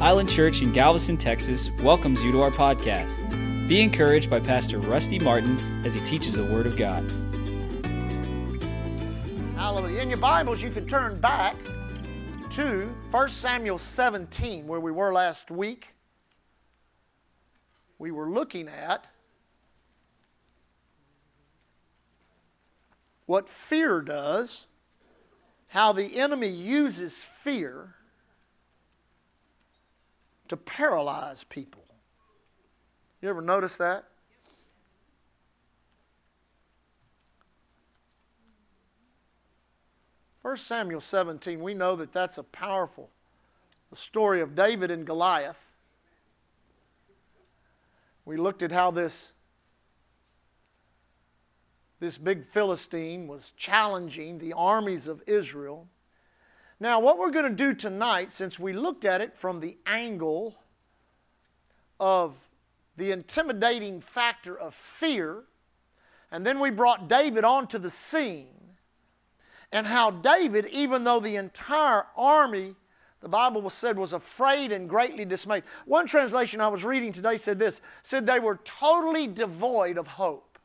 Island Church in Galveston, Texas welcomes you to our podcast. Be encouraged by Pastor Rusty Martin as he teaches the Word of God. Hallelujah. In your Bibles, you can turn back to 1 Samuel 17, where we were last week. We were looking at what fear does, how the enemy uses fear to paralyze people. You ever notice that? First Samuel 17, we know that that's a powerful story of David and Goliath. We looked at how this this big Philistine was challenging the armies of Israel. Now, what we're going to do tonight, since we looked at it from the angle of the intimidating factor of fear, and then we brought David onto the scene, and how David, even though the entire army, the Bible was said, was afraid and greatly dismayed. One translation I was reading today said this said they were totally devoid of hope.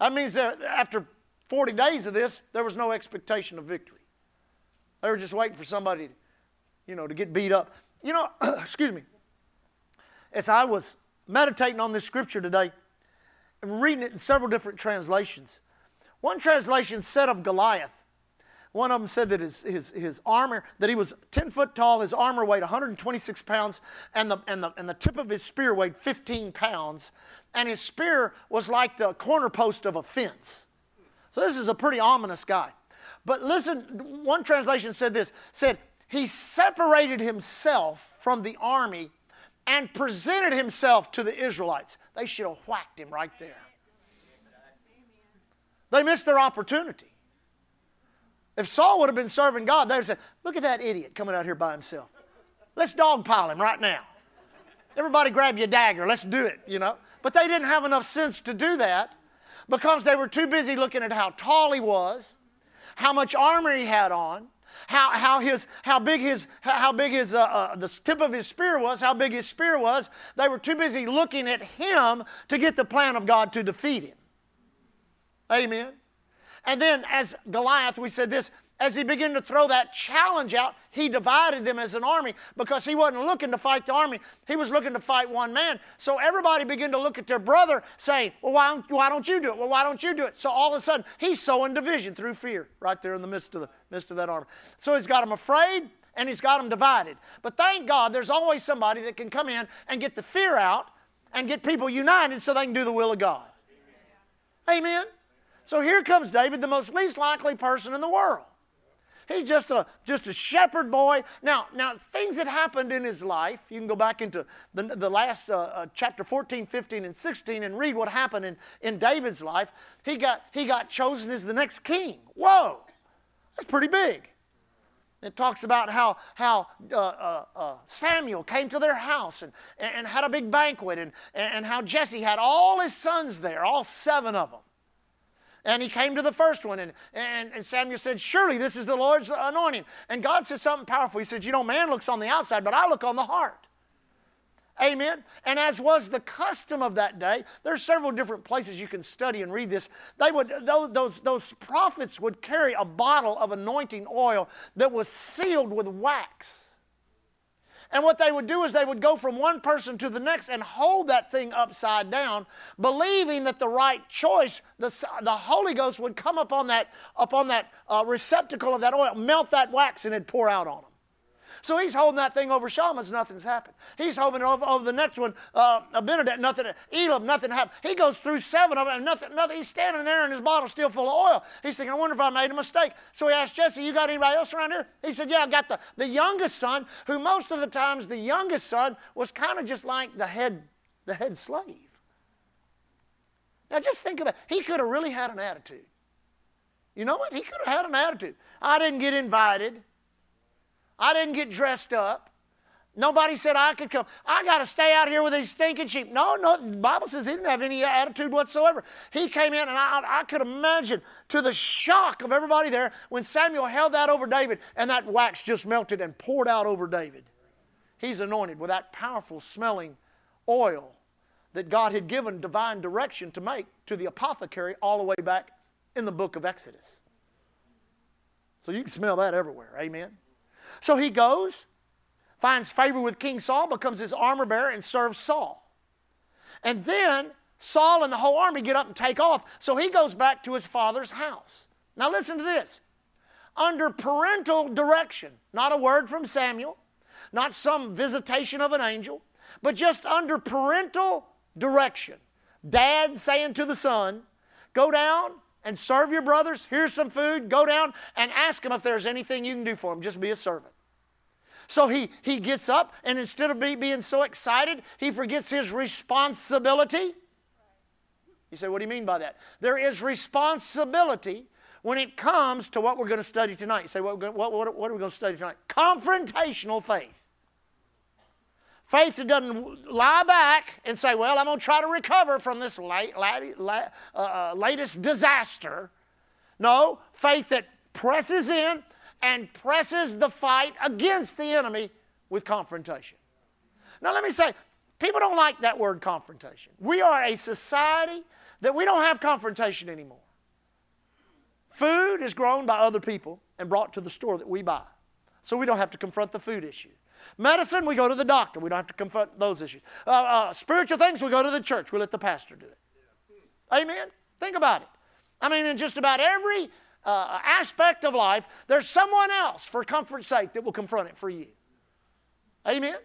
That means that after 40 days of this, there was no expectation of victory. They were just waiting for somebody, you know, to get beat up. You know, excuse me. As I was meditating on this scripture today and reading it in several different translations, one translation said of Goliath, one of them said that his, his, his armor, that he was 10 foot tall, his armor weighed 126 pounds, and the, and, the, and the tip of his spear weighed 15 pounds, and his spear was like the corner post of a fence. So this is a pretty ominous guy. But listen, one translation said this said, He separated himself from the army and presented himself to the Israelites. They should have whacked him right there. They missed their opportunity. If Saul would have been serving God, they'd have said, Look at that idiot coming out here by himself. Let's dogpile him right now. Everybody grab your dagger. Let's do it, you know. But they didn't have enough sense to do that because they were too busy looking at how tall he was how much armor he had on, how, how, his, how big, his, how big his, uh, uh, the tip of his spear was, how big his spear was. They were too busy looking at him to get the plan of God to defeat him. Amen. And then, as Goliath, we said this as he began to throw that challenge out, he divided them as an army because he wasn't looking to fight the army. He was looking to fight one man. So everybody began to look at their brother saying, Well, why don't, why don't you do it? Well, why don't you do it? So all of a sudden, he's sowing division through fear right there in the midst of, the, midst of that army. So he's got them afraid and he's got them divided. But thank God there's always somebody that can come in and get the fear out and get people united so they can do the will of God. Amen. Amen. So here comes David, the most least likely person in the world. He's just a, just a shepherd boy. Now, now, things that happened in his life, you can go back into the, the last uh, uh, chapter 14, 15, and 16 and read what happened in, in David's life. He got, he got chosen as the next king. Whoa, that's pretty big. It talks about how, how uh, uh, uh, Samuel came to their house and, and had a big banquet, and, and how Jesse had all his sons there, all seven of them. And he came to the first one, and, and, and Samuel said, Surely this is the Lord's anointing. And God said something powerful. He said, You know, man looks on the outside, but I look on the heart. Amen. And as was the custom of that day, there's several different places you can study and read this. They would those, those, those prophets would carry a bottle of anointing oil that was sealed with wax. And what they would do is they would go from one person to the next and hold that thing upside down, believing that the right choice, the, the Holy Ghost would come upon that, upon that uh, receptacle of that oil, melt that wax, and it'd pour out on them. So he's holding that thing over Shammah's, nothing's happened. He's holding it over, over the next one, uh, Abinadab, nothing, Elam, nothing happened. He goes through seven of them, nothing, nothing. He's standing there, and his bottle's still full of oil. He's thinking, I wonder if I made a mistake. So he asked Jesse, You got anybody else around here? He said, Yeah, I got the, the youngest son, who most of the times the youngest son was kind of just like the head, the head slave. Now just think about it. He could have really had an attitude. You know what? He could have had an attitude. I didn't get invited. I didn't get dressed up. Nobody said I could come. I got to stay out here with these stinking sheep. No, no, the Bible says he didn't have any attitude whatsoever. He came in, and I, I could imagine to the shock of everybody there when Samuel held that over David and that wax just melted and poured out over David. he's anointed with that powerful smelling oil that God had given divine direction to make to the apothecary all the way back in the book of Exodus. So you can smell that everywhere. Amen. So he goes, finds favor with King Saul, becomes his armor bearer, and serves Saul. And then Saul and the whole army get up and take off. So he goes back to his father's house. Now listen to this. Under parental direction, not a word from Samuel, not some visitation of an angel, but just under parental direction. Dad saying to the son, Go down and serve your brothers. Here's some food. Go down and ask them if there's anything you can do for them. Just be a servant. So he, he gets up, and instead of be, being so excited, he forgets his responsibility. You say, What do you mean by that? There is responsibility when it comes to what we're going to study tonight. You say, What, what, what, what are we going to study tonight? Confrontational faith. Faith that doesn't lie back and say, Well, I'm going to try to recover from this late, late, late, uh, latest disaster. No, faith that presses in and presses the fight against the enemy with confrontation. Now, let me say, people don't like that word confrontation. We are a society that we don't have confrontation anymore. Food is grown by other people and brought to the store that we buy. So we don't have to confront the food issue. Medicine, we go to the doctor. We don't have to confront those issues. Uh, uh, spiritual things, we go to the church. We let the pastor do it. Amen? Think about it. I mean, in just about every uh, aspect of life, there's someone else, for comfort's sake, that will confront it for you. Amen?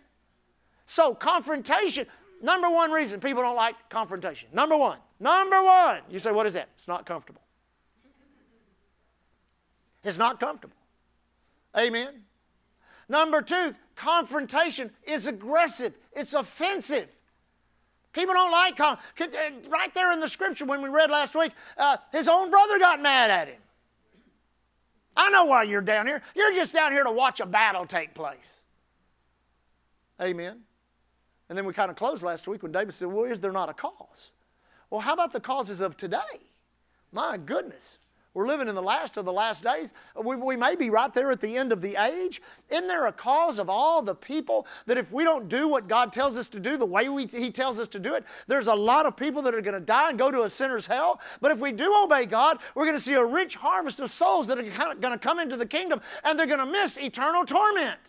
So, confrontation, number one reason people don't like confrontation. Number one. Number one. You say, what is that? It's not comfortable. It's not comfortable. Amen? Number two, confrontation is aggressive, it's offensive. People don't like con- uh, right there in the scripture when we read last week. Uh, his own brother got mad at him. I know why you're down here. You're just down here to watch a battle take place. Amen. And then we kind of closed last week when David said, Well, is there not a cause? Well, how about the causes of today? My goodness. We're living in the last of the last days. We, we, may be right there at the end of the age. Isn't there a cause of all the people that if we don't do what God tells us to do the way we, He tells us to do it, there's a lot of people that are going to die and go to a sinner's hell? But if we do obey God, we're going to see a rich harvest of souls that are going to come into the kingdom and they're going to miss eternal torment.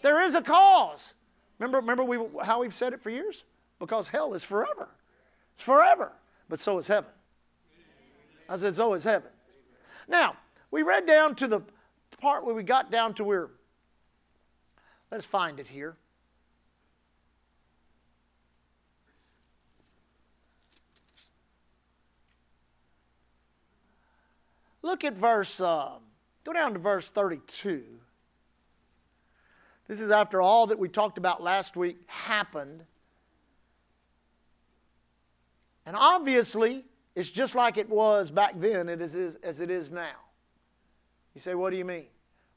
There is a cause. Remember, remember we, how we've said it for years? Because hell is forever. It's forever. But so is heaven. I said, so is heaven. Now, we read down to the part where we got down to where, let's find it here. Look at verse, uh, go down to verse 32. This is after all that we talked about last week happened. And obviously, it's just like it was back then it is, as it is now. You say, what do you mean?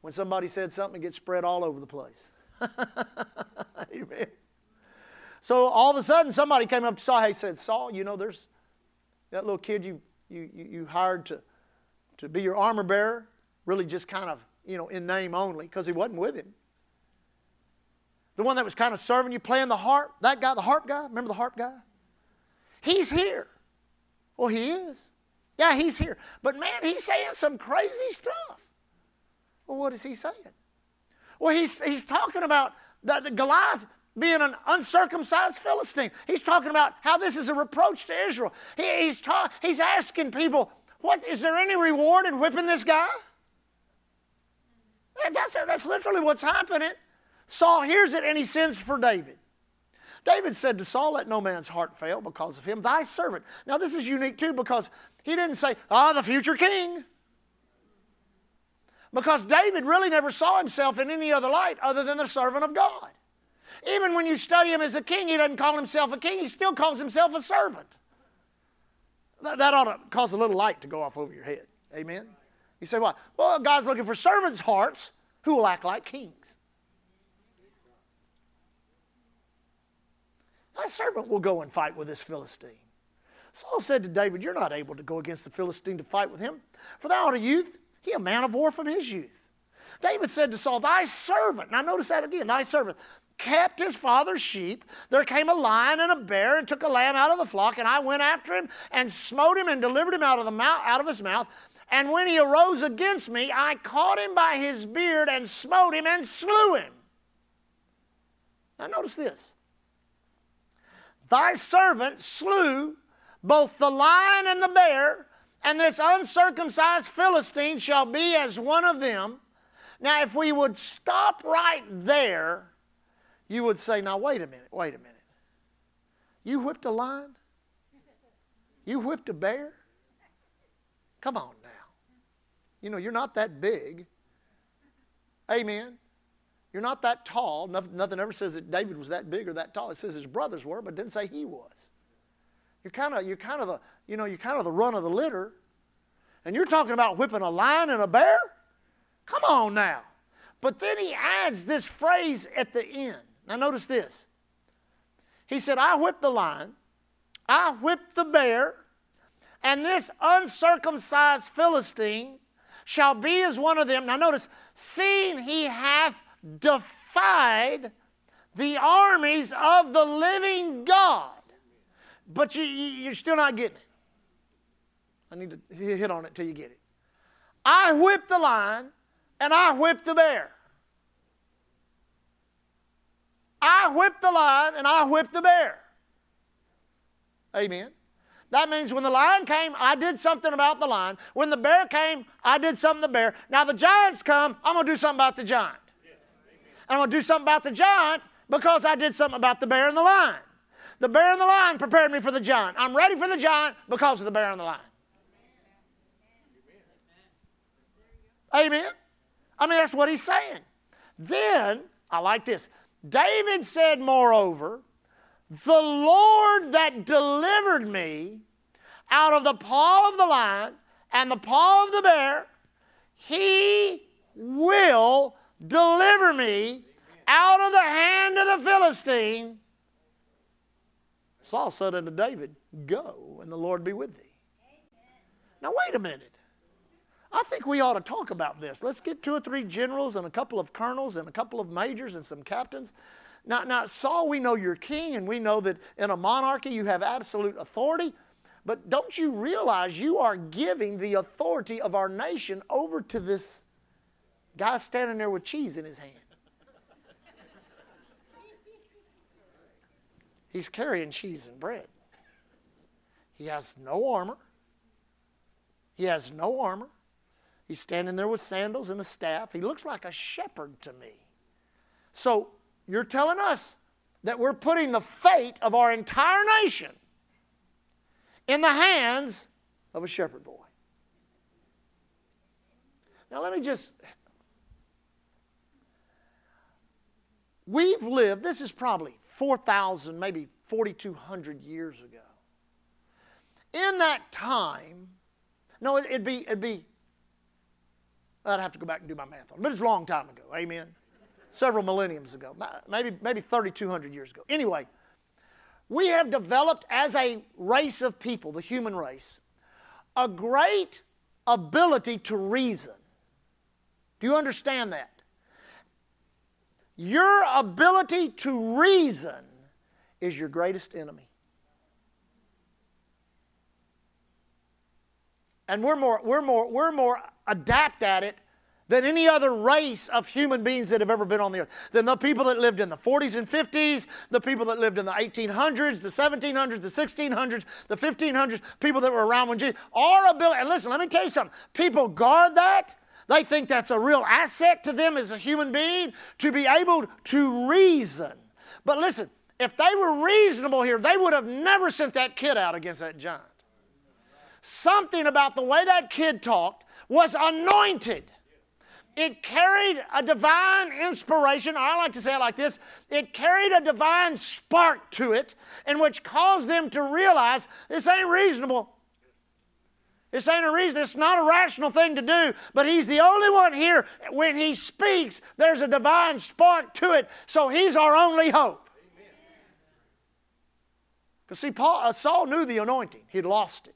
When somebody said something, it gets spread all over the place. Amen. So all of a sudden, somebody came up to Saul. Hey, said, Saul, you know, there's that little kid you, you, you hired to, to be your armor bearer, really just kind of, you know, in name only, because he wasn't with him. The one that was kind of serving you, playing the harp, that guy, the harp guy, remember the harp guy? He's here. Well, he is. Yeah, he's here. But man, he's saying some crazy stuff. Well, what is he saying? Well, he's, he's talking about the, the Goliath being an uncircumcised Philistine. He's talking about how this is a reproach to Israel. He, he's, ta- he's asking people, what, is there any reward in whipping this guy? And that's, that's literally what's happening. Saul hears it and he sends for David. David said to Saul, Let no man's heart fail because of him, thy servant. Now, this is unique too because he didn't say, Ah, the future king. Because David really never saw himself in any other light other than the servant of God. Even when you study him as a king, he doesn't call himself a king, he still calls himself a servant. That, that ought to cause a little light to go off over your head. Amen? You say, Why? Well, God's looking for servants' hearts who will act like kings. Thy servant will go and fight with this Philistine. Saul said to David, You're not able to go against the Philistine to fight with him, for thou art a youth, he a man of war from his youth. David said to Saul, Thy servant, now notice that again, thy servant, kept his father's sheep. There came a lion and a bear and took a lamb out of the flock, and I went after him and smote him and delivered him out of, the mouth, out of his mouth. And when he arose against me, I caught him by his beard and smote him and slew him. Now, notice this. Thy servant slew both the lion and the bear, and this uncircumcised Philistine shall be as one of them. Now, if we would stop right there, you would say, Now, wait a minute, wait a minute. You whipped a lion? You whipped a bear? Come on now. You know, you're not that big. Amen. You're not that tall. Nothing, ever says that David was that big or that tall. It says his brothers were, but didn't say he was. You're kind of you're kind of the you know you're kind of the run of the litter, and you're talking about whipping a lion and a bear. Come on now. But then he adds this phrase at the end. Now notice this. He said, "I whipped the lion, I whipped the bear, and this uncircumcised Philistine shall be as one of them. Now, notice, seeing he hath defied the armies of the living God. But you, you, are still not getting it. I need to hit on it till you get it. I whipped the lion and I whipped the bear. I whipped the lion and I whipped the bear. Amen. That means when the lion came, I did something about the lion. When the bear came, I did something to the bear. Now the giants come, I'm going to do something about the giant. I'm going to do something about the giant because I did something about the bear and the lion. The bear and the lion prepared me for the giant. I'm ready for the giant because of the bear and the lion. Amen. I mean, that's what he's saying. Then, I like this. David said, moreover, the Lord that delivered me out of the paw of the lion and the paw of the bear, he will deliver me out of the hand of the Philistine. Saul said unto David, Go, and the Lord be with thee. Now, wait a minute. I think we ought to talk about this. Let's get two or three generals and a couple of colonels and a couple of majors and some captains. Now, now, Saul, we know you're king, and we know that in a monarchy you have absolute authority. But don't you realize you are giving the authority of our nation over to this guy standing there with cheese in his hand? He's carrying cheese and bread. He has no armor. He has no armor. He's standing there with sandals and a staff. He looks like a shepherd to me. So you're telling us that we're putting the fate of our entire nation in the hands of a shepherd boy. Now, let me just. We've lived, this is probably 4,000, maybe 4,200 years ago. In that time, no, it'd be, it'd be, I'd have to go back and do my math on it, but it's a long time ago. Amen several millenniums ago, maybe, maybe 3,200 years ago. Anyway, we have developed as a race of people, the human race, a great ability to reason. Do you understand that? Your ability to reason is your greatest enemy. And we're more, we're more, we're more adept at it than any other race of human beings that have ever been on the earth. Than the people that lived in the 40s and 50s, the people that lived in the 1800s, the 1700s, the 1600s, the 1500s, people that were around when Jesus. Our ability, and listen, let me tell you something. People guard that. They think that's a real asset to them as a human being to be able to reason. But listen, if they were reasonable here, they would have never sent that kid out against that giant. Something about the way that kid talked was anointed. It carried a divine inspiration. I like to say it like this it carried a divine spark to it, in which caused them to realize this ain't reasonable. This ain't a reason. It's not a rational thing to do, but he's the only one here. When he speaks, there's a divine spark to it, so he's our only hope. Because see, Paul, uh, Saul knew the anointing. He'd lost it.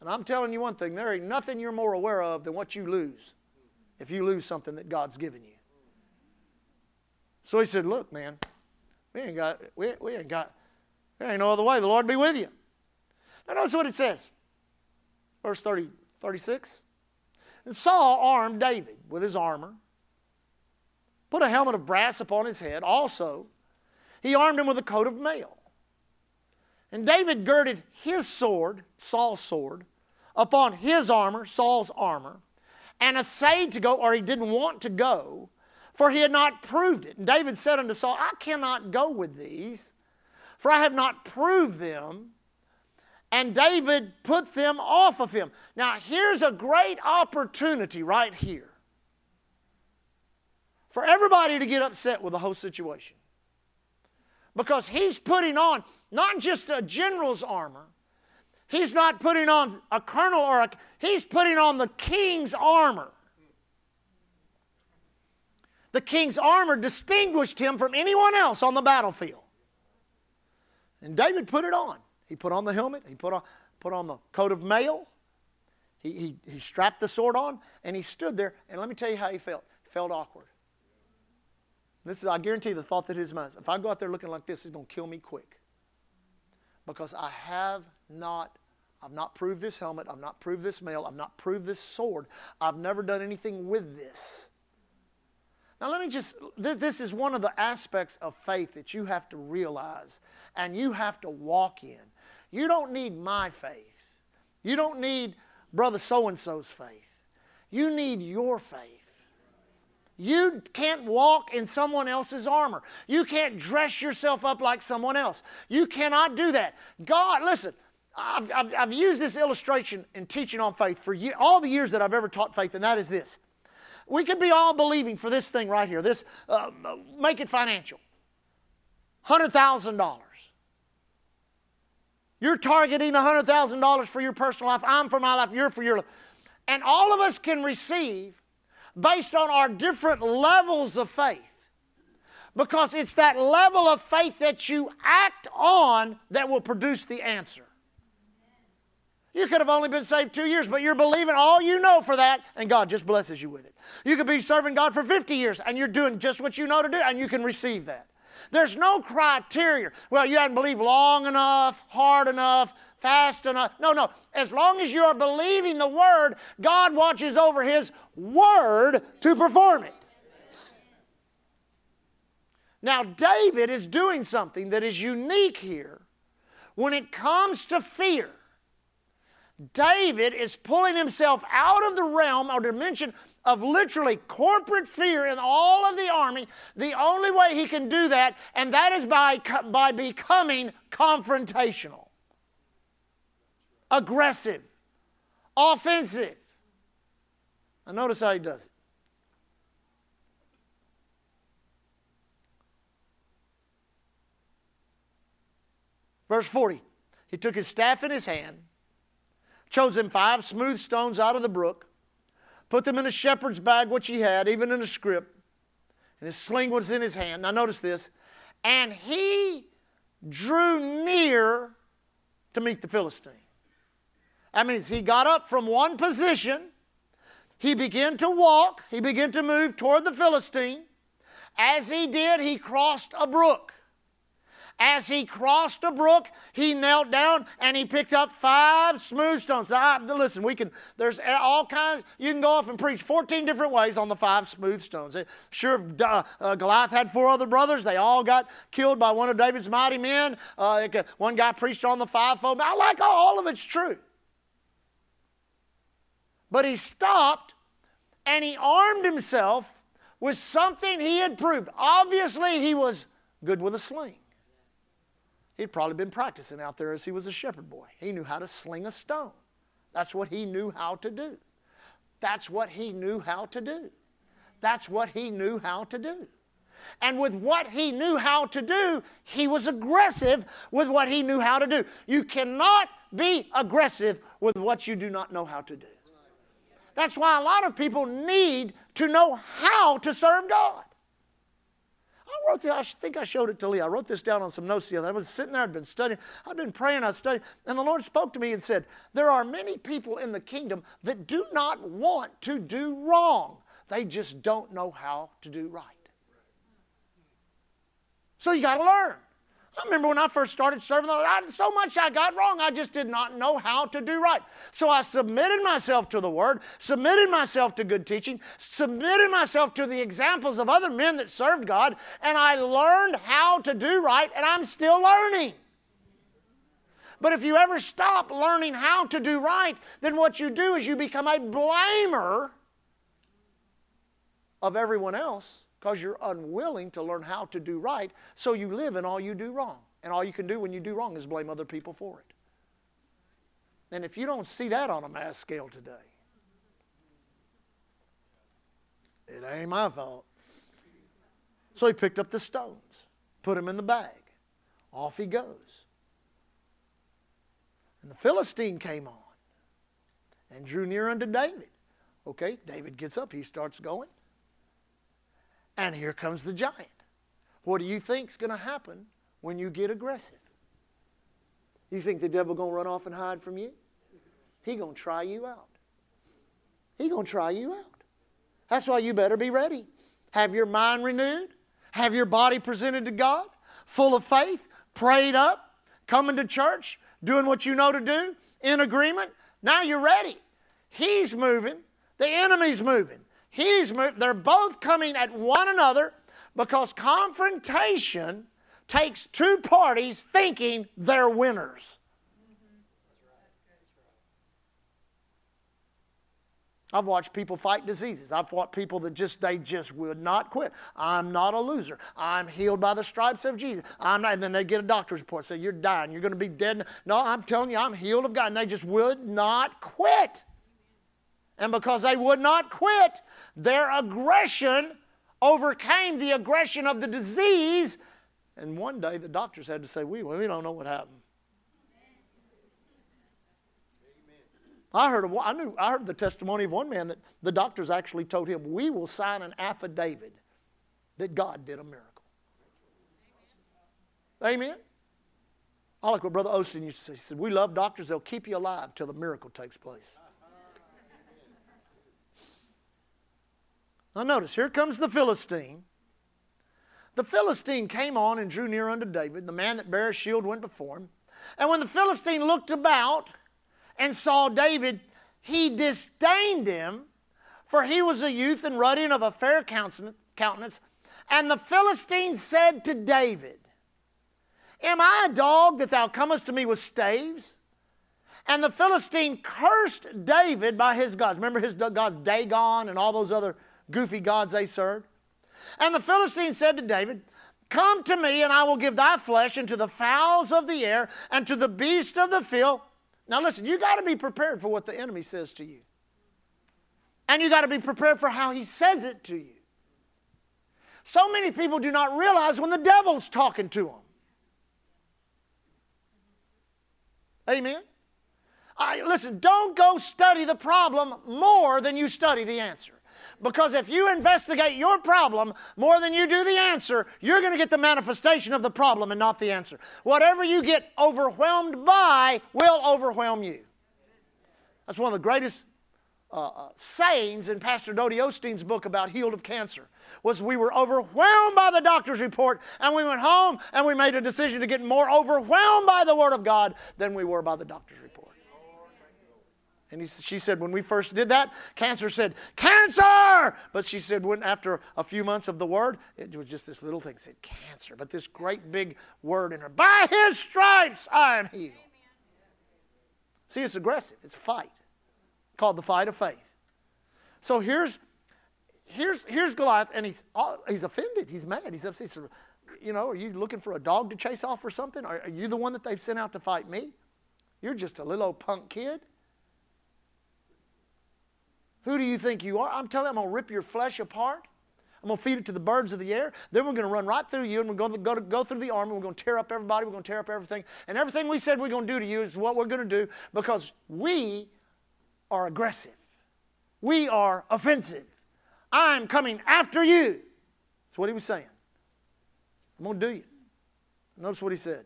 And I'm telling you one thing, there ain't nothing you're more aware of than what you lose if you lose something that God's given you. So he said, Look, man, we ain't got, we, we ain't got, there ain't no other way. The Lord be with you. Now notice what it says. Verse 30, 36. And Saul armed David with his armor, put a helmet of brass upon his head. Also, he armed him with a coat of mail. And David girded his sword, Saul's sword, upon his armor, Saul's armor, and essayed to go, or he didn't want to go, for he had not proved it. And David said unto Saul, I cannot go with these, for I have not proved them. And David put them off of him. Now, here's a great opportunity right here for everybody to get upset with the whole situation. Because he's putting on not just a general's armor, he's not putting on a colonel or a, he's putting on the king's armor. The king's armor distinguished him from anyone else on the battlefield. And David put it on. He put on the helmet, he put on, put on the coat of mail, he, he, he strapped the sword on, and he stood there. And let me tell you how he felt. He felt awkward. This is, I guarantee, you, the thought that his mind. If I go out there looking like this, he's going to kill me quick. Because I have not, I've not proved this helmet, I've not proved this mail, I've not proved this sword. I've never done anything with this. Now, let me just, this is one of the aspects of faith that you have to realize and you have to walk in. You don't need my faith. You don't need brother so and so's faith. You need your faith. You can't walk in someone else's armor. You can't dress yourself up like someone else. You cannot do that. God, listen, I've, I've, I've used this illustration in teaching on faith for year, all the years that I've ever taught faith, and that is this we could be all believing for this thing right here. This uh, make it financial. Hundred thousand dollars. You're targeting hundred thousand dollars for your personal life. I'm for my life. You're for your life. And all of us can receive based on our different levels of faith. Because it's that level of faith that you act on that will produce the answer. You could have only been saved two years, but you're believing all you know for that, and God just blesses you with it. You could be serving God for 50 years, and you're doing just what you know to do, and you can receive that. There's no criteria. Well, you hadn't believed long enough, hard enough, fast enough. No, no. As long as you are believing the Word, God watches over His Word to perform it. Now, David is doing something that is unique here when it comes to fear. David is pulling himself out of the realm or dimension of literally corporate fear in all of the army. The only way he can do that, and that is by, by becoming confrontational, aggressive, offensive. Now, notice how he does it. Verse 40 He took his staff in his hand chose him five smooth stones out of the brook, put them in a shepherd's bag, which he had, even in a scrip, and his sling was in his hand. Now, notice this. And he drew near to meet the Philistine. That means he got up from one position, he began to walk, he began to move toward the Philistine. As he did, he crossed a brook. As he crossed a brook, he knelt down and he picked up five smooth stones. I, listen, we can, there's all kinds, you can go off and preach 14 different ways on the five smooth stones. Sure, uh, Goliath had four other brothers. They all got killed by one of David's mighty men. Uh, one guy preached on the fivefold. I like all of it's true. But he stopped and he armed himself with something he had proved. Obviously, he was good with a sling. He'd probably been practicing out there as he was a shepherd boy. He knew how to sling a stone. That's what he knew how to do. That's what he knew how to do. That's what he knew how to do. And with what he knew how to do, he was aggressive with what he knew how to do. You cannot be aggressive with what you do not know how to do. That's why a lot of people need to know how to serve God. I wrote this, I think I showed it to Lee. I wrote this down on some notes the other. Day. I was sitting there, I'd been studying, I'd been praying, I'd studied, and the Lord spoke to me and said, There are many people in the kingdom that do not want to do wrong. They just don't know how to do right. So you got to learn. I remember when I first started serving the Lord, I, so much I got wrong. I just did not know how to do right. So I submitted myself to the Word, submitted myself to good teaching, submitted myself to the examples of other men that served God, and I learned how to do right, and I'm still learning. But if you ever stop learning how to do right, then what you do is you become a blamer of everyone else because you're unwilling to learn how to do right, so you live in all you do wrong. And all you can do when you do wrong is blame other people for it. And if you don't see that on a mass scale today, it ain't my fault. So he picked up the stones, put them in the bag. Off he goes. And the Philistine came on and drew near unto David. Okay, David gets up, he starts going. And here comes the giant. What do you think's going to happen when you get aggressive? You think the devil going to run off and hide from you? He going to try you out. He going to try you out. That's why you better be ready. Have your mind renewed. Have your body presented to God, full of faith, prayed up, coming to church, doing what you know to do, in agreement. Now you're ready. He's moving. The enemy's moving. He's moved. They're both coming at one another because confrontation takes two parties thinking they're winners. I've watched people fight diseases. I've fought people that just they just would not quit. I'm not a loser. I'm healed by the stripes of Jesus. I'm not, and then they get a doctor's report say you're dying. You're going to be dead. No, I'm telling you, I'm healed of God. And they just would not quit. And because they would not quit, their aggression overcame the aggression of the disease. And one day the doctors had to say, We, we don't know what happened. I heard, of, I, knew, I heard the testimony of one man that the doctors actually told him, We will sign an affidavit that God did a miracle. Amen. I like what Brother Osteen used to say. He said, We love doctors, they'll keep you alive till the miracle takes place. Now, notice, here comes the Philistine. The Philistine came on and drew near unto David. The man that bare a shield went before him. And when the Philistine looked about and saw David, he disdained him, for he was a youth and ruddy and of a fair countenance. And the Philistine said to David, Am I a dog that thou comest to me with staves? And the Philistine cursed David by his gods. Remember his gods, Dagon and all those other goofy gods they served. And the Philistine said to David, Come to me, and I will give thy flesh unto the fowls of the air and to the beasts of the field. Now, listen, you got to be prepared for what the enemy says to you. And you got to be prepared for how he says it to you. So many people do not realize when the devil's talking to them. Amen? I, listen, don't go study the problem more than you study the answer. Because if you investigate your problem more than you do the answer, you're going to get the manifestation of the problem and not the answer. Whatever you get overwhelmed by will overwhelm you. That's one of the greatest uh, uh, sayings in Pastor Dodie Osteen's book about healed of cancer was we were overwhelmed by the doctor's report and we went home and we made a decision to get more overwhelmed by the word of God than we were by the doctor's report. And he, she said, when we first did that, cancer said, cancer! But she said, when after a few months of the word, it was just this little thing said, cancer. But this great big word in her, by his stripes I am healed. See, it's aggressive. It's a fight called the fight of faith. So here's, here's, here's Goliath, and he's, uh, he's offended. He's mad. He's upset. He said, you know, are you looking for a dog to chase off or something? Are, are you the one that they've sent out to fight me? You're just a little old punk kid. Who do you think you are? I'm telling you, I'm going to rip your flesh apart. I'm going to feed it to the birds of the air. Then we're going to run right through you and we're going to go, to, go through the army. We're going to tear up everybody. We're going to tear up everything. And everything we said we're going to do to you is what we're going to do because we are aggressive. We are offensive. I'm coming after you. That's what he was saying. I'm going to do you. Notice what he said.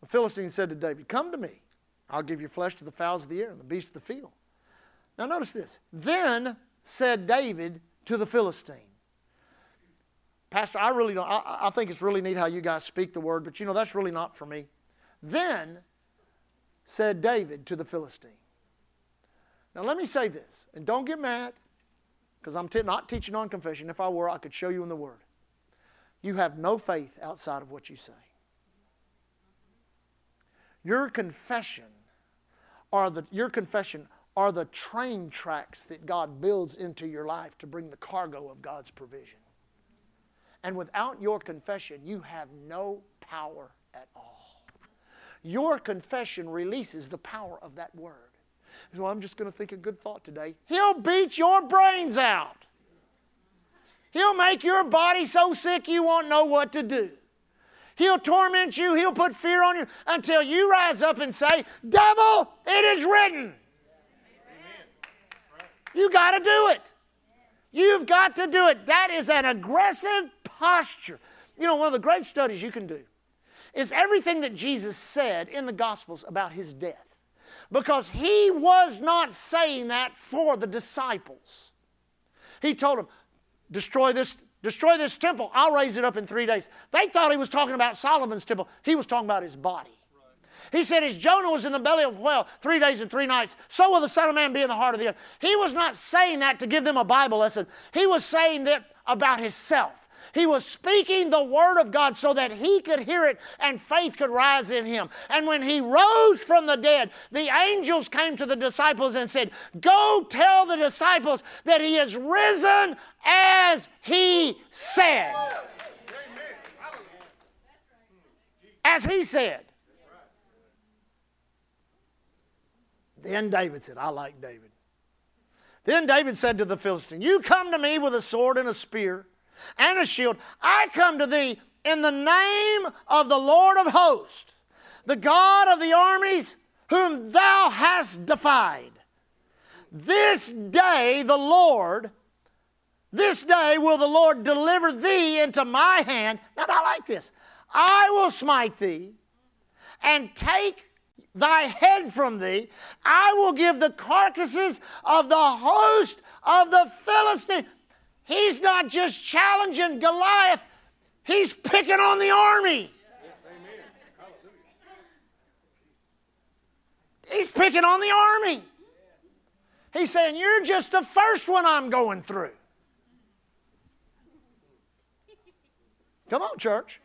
The Philistine said to David, Come to me. I'll give your flesh to the fowls of the air and the beasts of the field. Now, notice this. Then said David to the Philistine. Pastor, I really don't, I, I think it's really neat how you guys speak the word, but you know, that's really not for me. Then said David to the Philistine. Now, let me say this, and don't get mad, because I'm not teaching on confession. If I were, I could show you in the Word. You have no faith outside of what you say. Your confession are the, your confession are the train tracks that God builds into your life to bring the cargo of God's provision. And without your confession, you have no power at all. Your confession releases the power of that word. So I'm just going to think a good thought today. He'll beat your brains out. He'll make your body so sick you won't know what to do. He'll torment you, he'll put fear on you until you rise up and say, Devil, it is written. You got to do it. You've got to do it. That is an aggressive posture. You know, one of the great studies you can do is everything that Jesus said in the Gospels about his death. Because he was not saying that for the disciples. He told them, destroy this, destroy this temple, I'll raise it up in three days. They thought he was talking about Solomon's temple. He was talking about his body. He said, as Jonah was in the belly of a whale three days and three nights, so will the Son of Man be in the heart of the earth. He was not saying that to give them a Bible lesson. He was saying that about himself. He was speaking the word of God so that he could hear it and faith could rise in him. And when he rose from the dead, the angels came to the disciples and said, Go tell the disciples that he is risen as he said. As he said. Then David said, I like David. Then David said to the Philistine, You come to me with a sword and a spear and a shield. I come to thee in the name of the Lord of hosts, the God of the armies, whom thou hast defied. This day the Lord, this day will the Lord deliver thee into my hand. Now, I like this. I will smite thee and take thy head from thee. I will give the carcasses of the host of the Philistines. He's not just challenging Goliath, he's picking on the army. He's picking on the army. He's saying, You're just the first one I'm going through. Come on, church.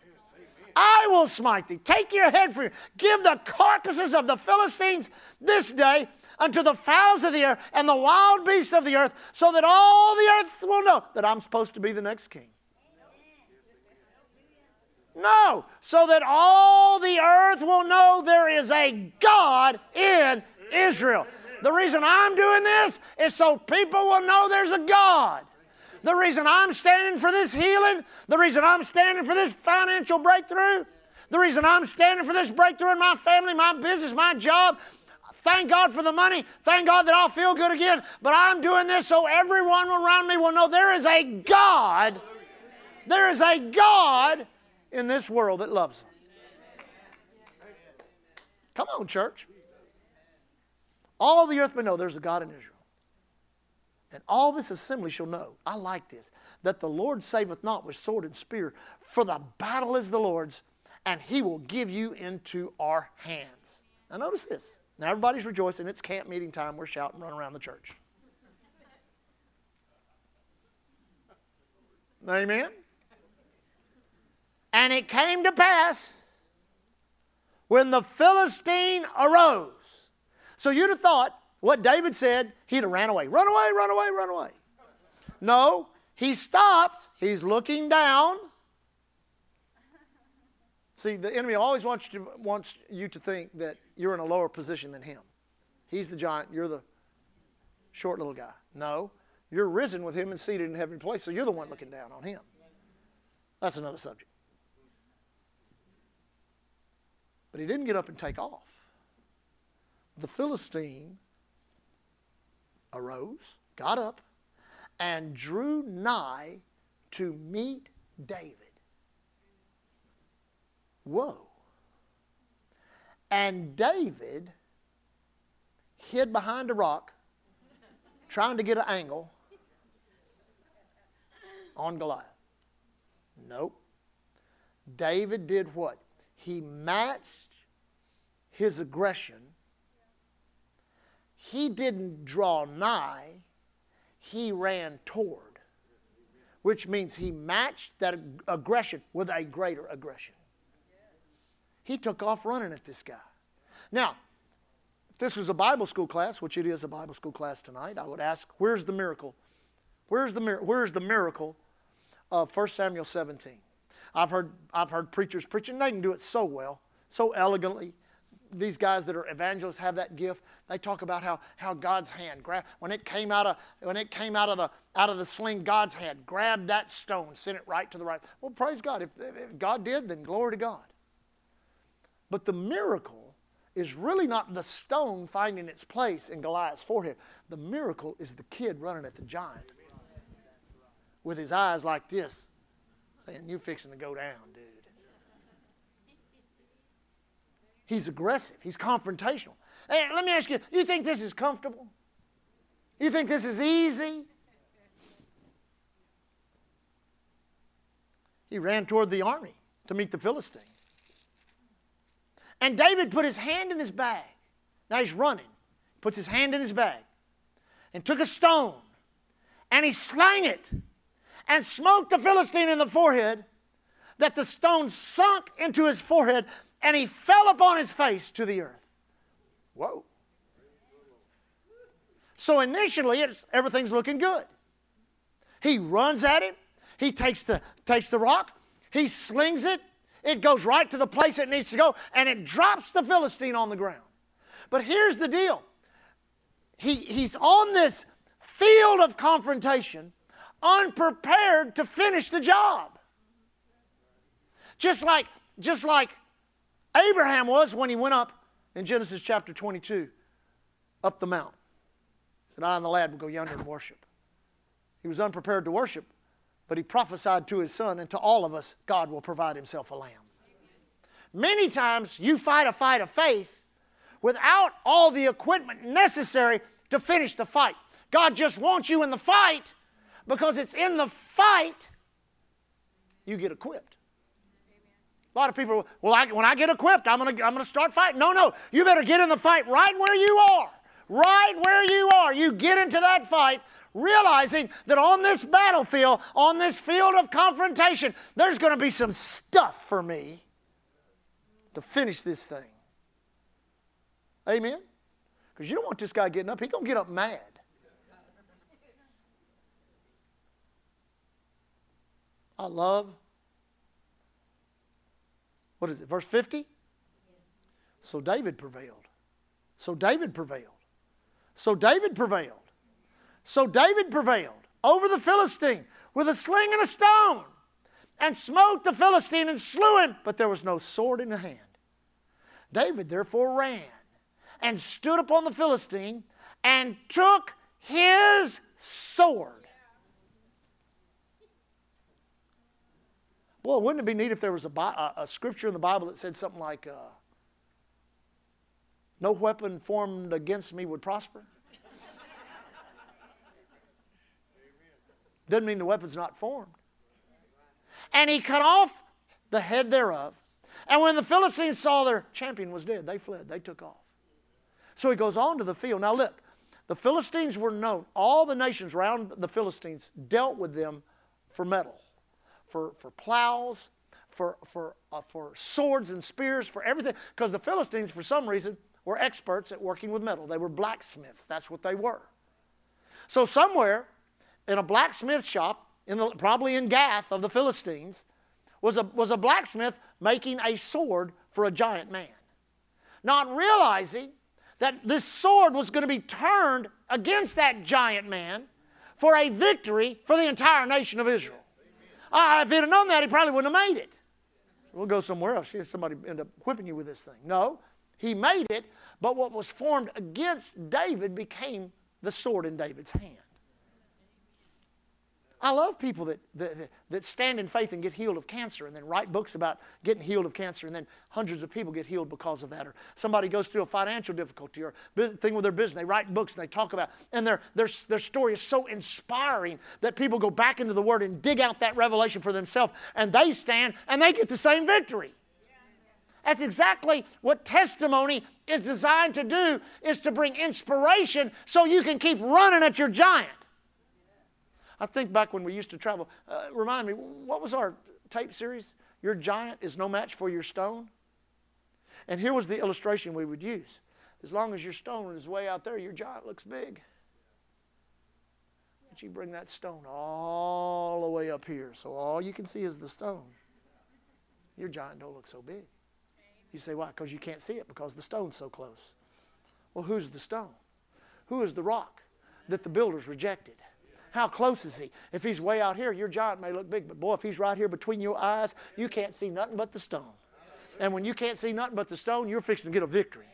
I will smite thee. Take your head for you. Give the carcasses of the Philistines this day unto the fowls of the air and the wild beasts of the earth, so that all the earth will know that I'm supposed to be the next king. No, so that all the earth will know there is a God in Israel. The reason I'm doing this is so people will know there's a God. The reason I'm standing for this healing, the reason I'm standing for this financial breakthrough, the reason I'm standing for this breakthrough in my family, my business, my job, Thank God for the money. Thank God that I'll feel good again. But I'm doing this so everyone around me will know there is a God. There is a God in this world that loves them. Come on, church. All the earth may know there's a God in Israel. And all this assembly shall know, I like this, that the Lord saveth not with sword and spear, for the battle is the Lord's, and he will give you into our hands. Now, notice this. Now, everybody's rejoicing. It's camp meeting time. We're shouting, run around the church. Amen? And it came to pass when the Philistine arose. So you'd have thought what David said, he'd have ran away. Run away, run away, run away. No, he stops. He's looking down. See, the enemy always wants you, to, wants you to think that you're in a lower position than him. He's the giant, you're the short little guy. No, you're risen with him and seated in heavenly place, so you're the one looking down on him. That's another subject. But he didn't get up and take off. The Philistine arose, got up, and drew nigh to meet David. Whoa. And David hid behind a rock trying to get an angle on Goliath. Nope. David did what? He matched his aggression. He didn't draw nigh, he ran toward, which means he matched that aggression with a greater aggression. He took off running at this guy. Now, if this was a Bible school class, which it is a Bible school class tonight, I would ask, where's the miracle? Where's the, where's the miracle of 1 Samuel 17? I've heard, I've heard preachers preaching, they can do it so well, so elegantly. These guys that are evangelists have that gift. They talk about how, how God's hand when it came out of when it came out of the out of the sling, God's hand grabbed that stone, sent it right to the right. Well, praise God. If, if God did, then glory to God. But the miracle is really not the stone finding its place in Goliath's forehead. The miracle is the kid running at the giant with his eyes like this, saying, You're fixing to go down, dude. He's aggressive, he's confrontational. Hey, let me ask you, you think this is comfortable? You think this is easy? He ran toward the army to meet the Philistine. And David put his hand in his bag. Now he's running. Puts his hand in his bag and took a stone and he slang it and smote the Philistine in the forehead, that the stone sunk into his forehead and he fell upon his face to the earth. Whoa. So initially, it's everything's looking good. He runs at him, he takes the, takes the rock, he slings it, it goes right to the place it needs to go, and it drops the Philistine on the ground. But here's the deal he, he's on this field of confrontation unprepared to finish the job. Just like, just like Abraham was when he went up in Genesis chapter 22 up the mount. He said, I and the lad will go yonder and worship. He was unprepared to worship, but he prophesied to his son and to all of us, God will provide himself a lamb. Many times you fight a fight of faith without all the equipment necessary to finish the fight. God just wants you in the fight because it's in the fight you get equipped. A lot of people, well, I, when I get equipped, I'm going to I'm going to start fighting. No, no, you better get in the fight right where you are. Right where you are. You get into that fight realizing that on this battlefield, on this field of confrontation, there's going to be some stuff for me to finish this thing. Amen? Because you don't want this guy getting up. He's going to get up mad. I love. What is it? Verse 50? So David prevailed. So David prevailed. So David prevailed. So David prevailed over the Philistine with a sling and a stone and smote the Philistine and slew him, but there was no sword in the hand. David therefore ran and stood upon the Philistine and took his sword Boy, wouldn't it be neat if there was a, a, a scripture in the Bible that said something like, uh, No weapon formed against me would prosper? Doesn't mean the weapon's not formed. And he cut off the head thereof. And when the Philistines saw their champion was dead, they fled, they took off. So he goes on to the field. Now look, the Philistines were known, all the nations around the Philistines dealt with them for metal for, for plows, for, for, uh, for swords and spears, for everything. Because the Philistines, for some reason, were experts at working with metal. They were blacksmiths. That's what they were. So somewhere in a blacksmith shop, in the, probably in Gath of the Philistines, was a, was a blacksmith making a sword for a giant man. Not realizing that this sword was going to be turned against that giant man for a victory for the entire nation of Israel. Uh, if he'd have known that, he probably wouldn't have made it. We'll go somewhere else. Somebody end up whipping you with this thing. No, he made it, but what was formed against David became the sword in David's hand. I love people that, that, that stand in faith and get healed of cancer and then write books about getting healed of cancer and then hundreds of people get healed because of that. Or somebody goes through a financial difficulty or thing with their business. They write books and they talk about and their, their, their story is so inspiring that people go back into the Word and dig out that revelation for themselves and they stand and they get the same victory. That's exactly what testimony is designed to do is to bring inspiration so you can keep running at your giant. I think back when we used to travel. Uh, remind me, what was our tape series? Your giant is no match for your stone. And here was the illustration we would use. As long as your stone is way out there, your giant looks big. But you bring that stone all the way up here, so all you can see is the stone. Your giant don't look so big. You say, why? Because you can't see it because the stone's so close. Well, who's the stone? Who is the rock that the builders rejected? How close is he? If he's way out here, your giant may look big, but boy, if he's right here between your eyes, you can't see nothing but the stone. And when you can't see nothing but the stone, you're fixing to get a victory.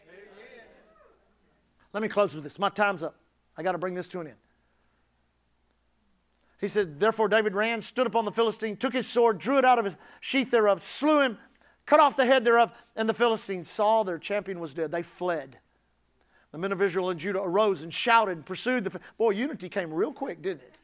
Let me close with this. My time's up. I got to bring this to an end. He said, Therefore David ran, stood upon the Philistine, took his sword, drew it out of his sheath thereof, slew him, cut off the head thereof, and the Philistines saw their champion was dead. They fled. The men of Israel and Judah arose and shouted and pursued the. Boy, unity came real quick, didn't it?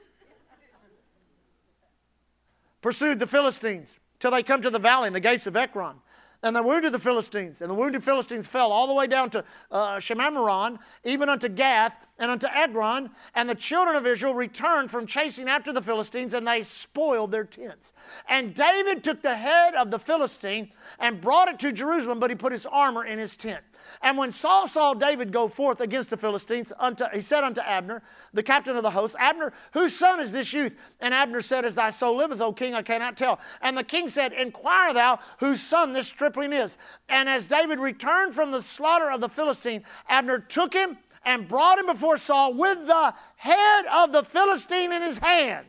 pursued the Philistines till they come to the valley and the gates of Ekron. And they wounded the Philistines, and the wounded Philistines fell all the way down to uh, Shemamaron, even unto Gath and unto Ekron. And the children of Israel returned from chasing after the Philistines, and they spoiled their tents. And David took the head of the Philistine and brought it to Jerusalem, but he put his armor in his tent. And when Saul saw David go forth against the Philistines, unto, he said unto Abner, the captain of the host, Abner, whose son is this youth? And Abner said, As thy soul liveth, O king, I cannot tell. And the king said, Inquire thou whose son this stripling is. And as David returned from the slaughter of the Philistine, Abner took him and brought him before Saul with the head of the Philistine in his hand.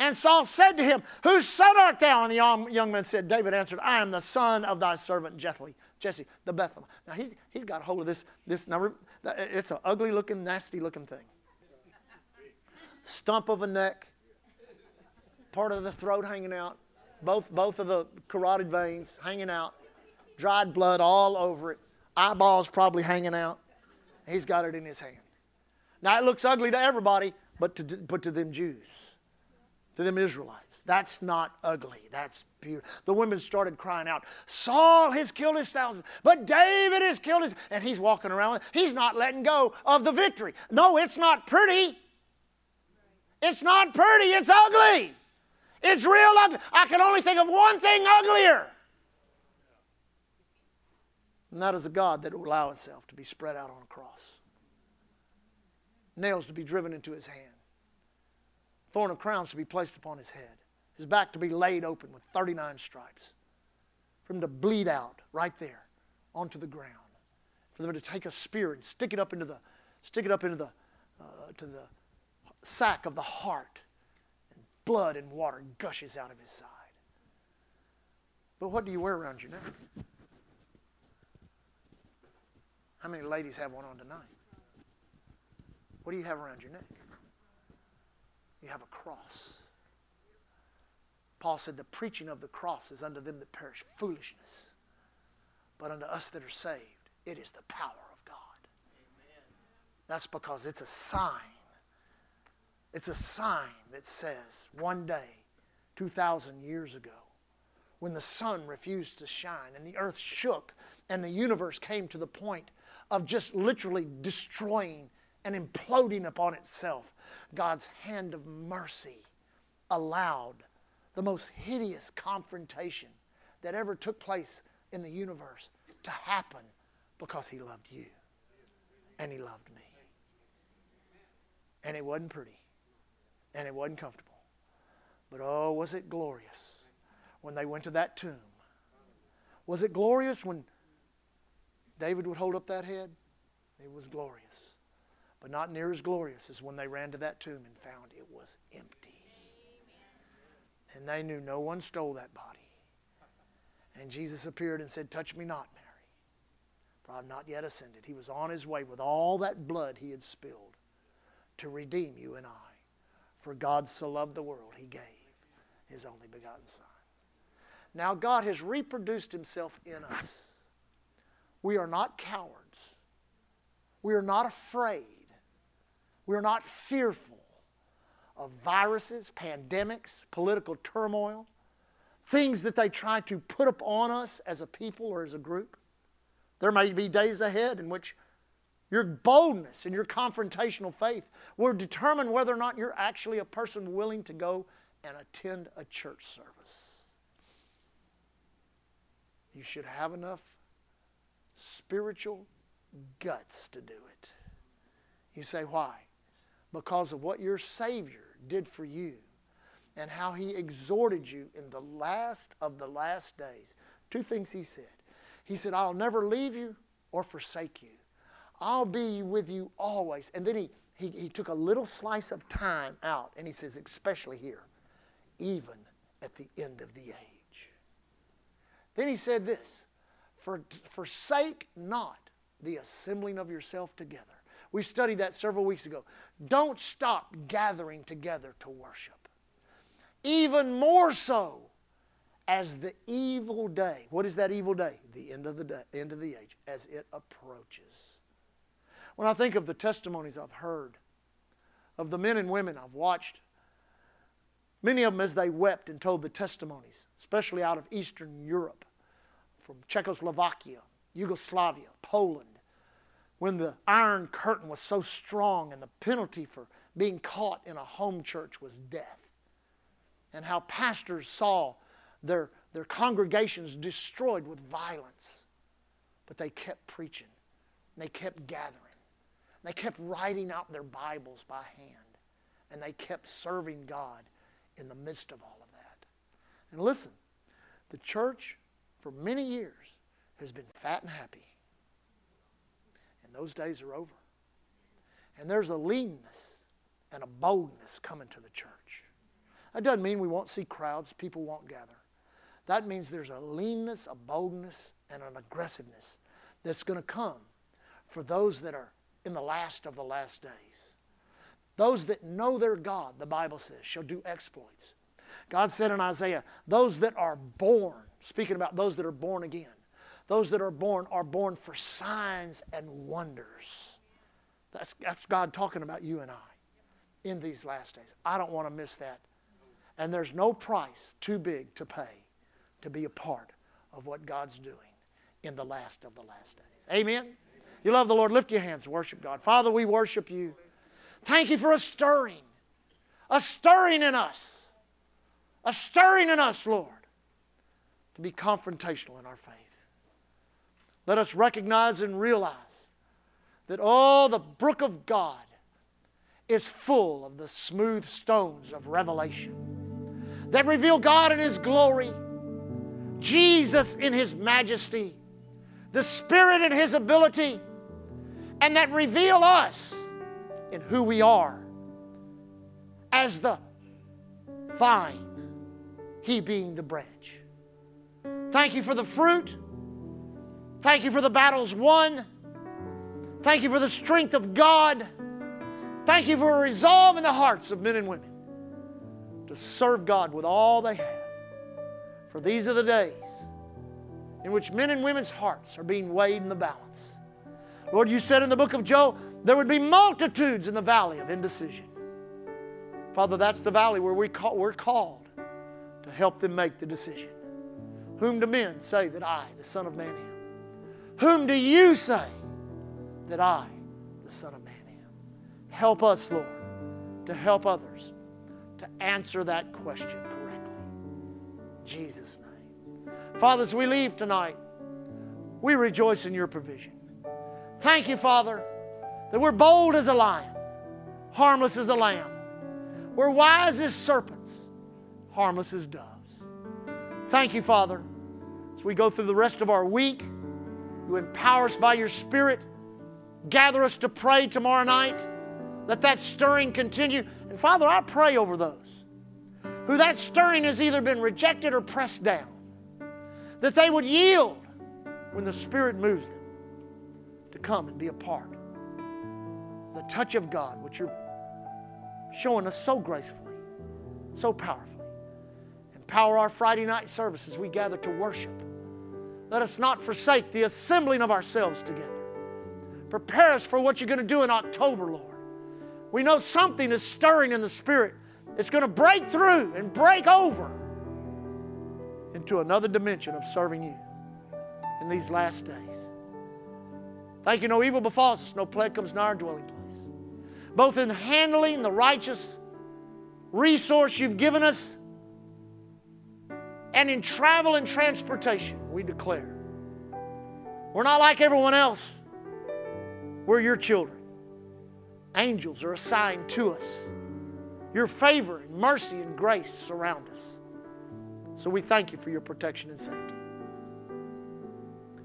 And Saul said to him, Whose son art thou? And the young man said, David answered, I am the son of thy servant Jesse, Jesse the Bethlehem. Now he's, he's got a hold of this. this now, it's an ugly looking, nasty looking thing. Stump of a neck, part of the throat hanging out, both, both of the carotid veins hanging out, dried blood all over it, eyeballs probably hanging out. He's got it in his hand. Now it looks ugly to everybody, but to, but to them Jews to them Israelites. That's not ugly. That's beautiful. The women started crying out, Saul has killed his thousands, but David has killed his. And he's walking around. He's not letting go of the victory. No, it's not pretty. It's not pretty. It's ugly. It's real ugly. I can only think of one thing uglier. And that is a God that will allow itself to be spread out on a cross, nails to be driven into his hand. Thorn of crowns to be placed upon his head, his back to be laid open with 39 stripes, for him to bleed out right there onto the ground, for them to take a spear and stick it up into the, stick it up into the, uh, to the sack of the heart, and blood and water gushes out of his side. But what do you wear around your neck? How many ladies have one on tonight? What do you have around your neck? You have a cross. Paul said, The preaching of the cross is unto them that perish foolishness, but unto us that are saved, it is the power of God. Amen. That's because it's a sign. It's a sign that says one day, 2,000 years ago, when the sun refused to shine and the earth shook and the universe came to the point of just literally destroying and imploding upon itself, God's hand of mercy allowed the most hideous confrontation that ever took place in the universe to happen because He loved you and He loved me. And it wasn't pretty and it wasn't comfortable. But oh, was it glorious when they went to that tomb? Was it glorious when David would hold up that head? It was glorious but not near as glorious as when they ran to that tomb and found it was empty. And they knew no one stole that body. And Jesus appeared and said, Touch me not, Mary, for I have not yet ascended. He was on his way with all that blood he had spilled to redeem you and I For God so loved the world, he gave his only begotten Son. Now God has reproduced himself in us. We are not cowards. We are not afraid. We are not fearful of viruses, pandemics, political turmoil, things that they try to put upon us as a people or as a group. There may be days ahead in which your boldness and your confrontational faith will determine whether or not you're actually a person willing to go and attend a church service. You should have enough spiritual guts to do it. You say, why? Because of what your Savior did for you and how He exhorted you in the last of the last days. Two things He said. He said, I'll never leave you or forsake you. I'll be with you always. And then he, he, he took a little slice of time out and he says, especially here, even at the end of the age. Then he said this For, Forsake not the assembling of yourself together. We studied that several weeks ago. Don't stop gathering together to worship. Even more so as the evil day. What is that evil day? The end of the day, end of the age, as it approaches. When I think of the testimonies I've heard, of the men and women I've watched, many of them as they wept and told the testimonies, especially out of Eastern Europe, from Czechoslovakia, Yugoslavia, Poland, when the Iron Curtain was so strong and the penalty for being caught in a home church was death. And how pastors saw their, their congregations destroyed with violence. But they kept preaching, they kept gathering. They kept writing out their Bibles by hand. And they kept serving God in the midst of all of that. And listen, the church for many years has been fat and happy. And those days are over. And there's a leanness and a boldness coming to the church. That doesn't mean we won't see crowds, people won't gather. That means there's a leanness, a boldness, and an aggressiveness that's going to come for those that are in the last of the last days. Those that know their God, the Bible says, shall do exploits. God said in Isaiah, those that are born, speaking about those that are born again, those that are born are born for signs and wonders. That's, that's God talking about you and I in these last days. I don't want to miss that. And there's no price too big to pay to be a part of what God's doing in the last of the last days. Amen. You love the Lord, lift your hands and worship God. Father, we worship you. Thank you for a stirring, a stirring in us, a stirring in us, Lord, to be confrontational in our faith. Let us recognize and realize that, oh, the brook of God is full of the smooth stones of revelation that reveal God in His glory, Jesus in His majesty, the Spirit in His ability and that reveal us in who we are as the vine, He being the branch. Thank you for the fruit. Thank you for the battles won. Thank you for the strength of God. Thank you for a resolve in the hearts of men and women to serve God with all they have. For these are the days in which men and women's hearts are being weighed in the balance. Lord, you said in the book of Job there would be multitudes in the valley of indecision. Father, that's the valley where we call, we're called to help them make the decision. Whom do men say that I, the Son of Man, am? Whom do you say that I, the Son of Man, am? Help us, Lord, to help others to answer that question correctly. In Jesus' name. Father, as we leave tonight, we rejoice in your provision. Thank you, Father, that we're bold as a lion, harmless as a lamb. We're wise as serpents, harmless as doves. Thank you, Father, as we go through the rest of our week. You empower us by your Spirit. Gather us to pray tomorrow night. Let that stirring continue. And Father, I pray over those who that stirring has either been rejected or pressed down, that they would yield when the Spirit moves them to come and be a part. The touch of God, which you're showing us so gracefully, so powerfully. Empower our Friday night services we gather to worship. Let us not forsake the assembling of ourselves together. Prepare us for what you're going to do in October, Lord. We know something is stirring in the Spirit. It's going to break through and break over into another dimension of serving you in these last days. Thank you, no evil befalls us, no plague comes nigh our dwelling place. Both in handling the righteous resource you've given us and in travel and transportation, we declare. We're not like everyone else. We're your children. Angels are assigned to us. Your favor and mercy and grace surround us. So we thank you for your protection and safety.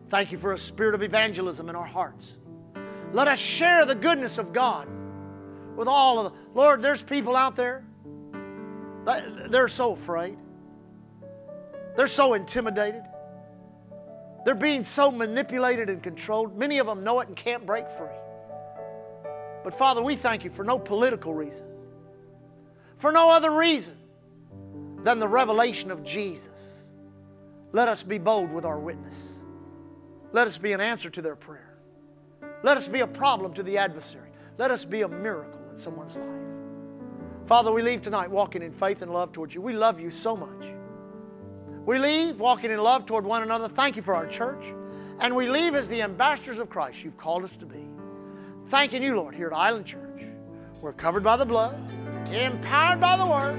Thank you for a spirit of evangelism in our hearts. Let us share the goodness of God with all of the. Lord, there's people out there, they're so afraid. They're so intimidated. They're being so manipulated and controlled. Many of them know it and can't break free. But Father, we thank you for no political reason, for no other reason than the revelation of Jesus. Let us be bold with our witness. Let us be an answer to their prayer. Let us be a problem to the adversary. Let us be a miracle in someone's life. Father, we leave tonight walking in faith and love towards you. We love you so much. We leave walking in love toward one another. Thank you for our church. And we leave as the ambassadors of Christ you've called us to be. Thanking you, Lord, here at Island Church. We're covered by the blood, empowered by the word,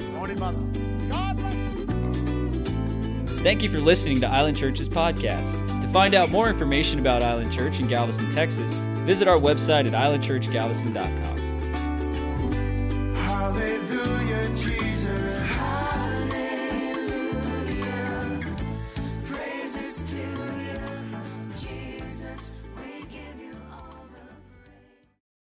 anointed by the God bless you. Thank you for listening to Island Church's podcast. To find out more information about Island Church in Galveston, Texas, visit our website at islandchurchgalveston.com. Hallelujah, Jesus.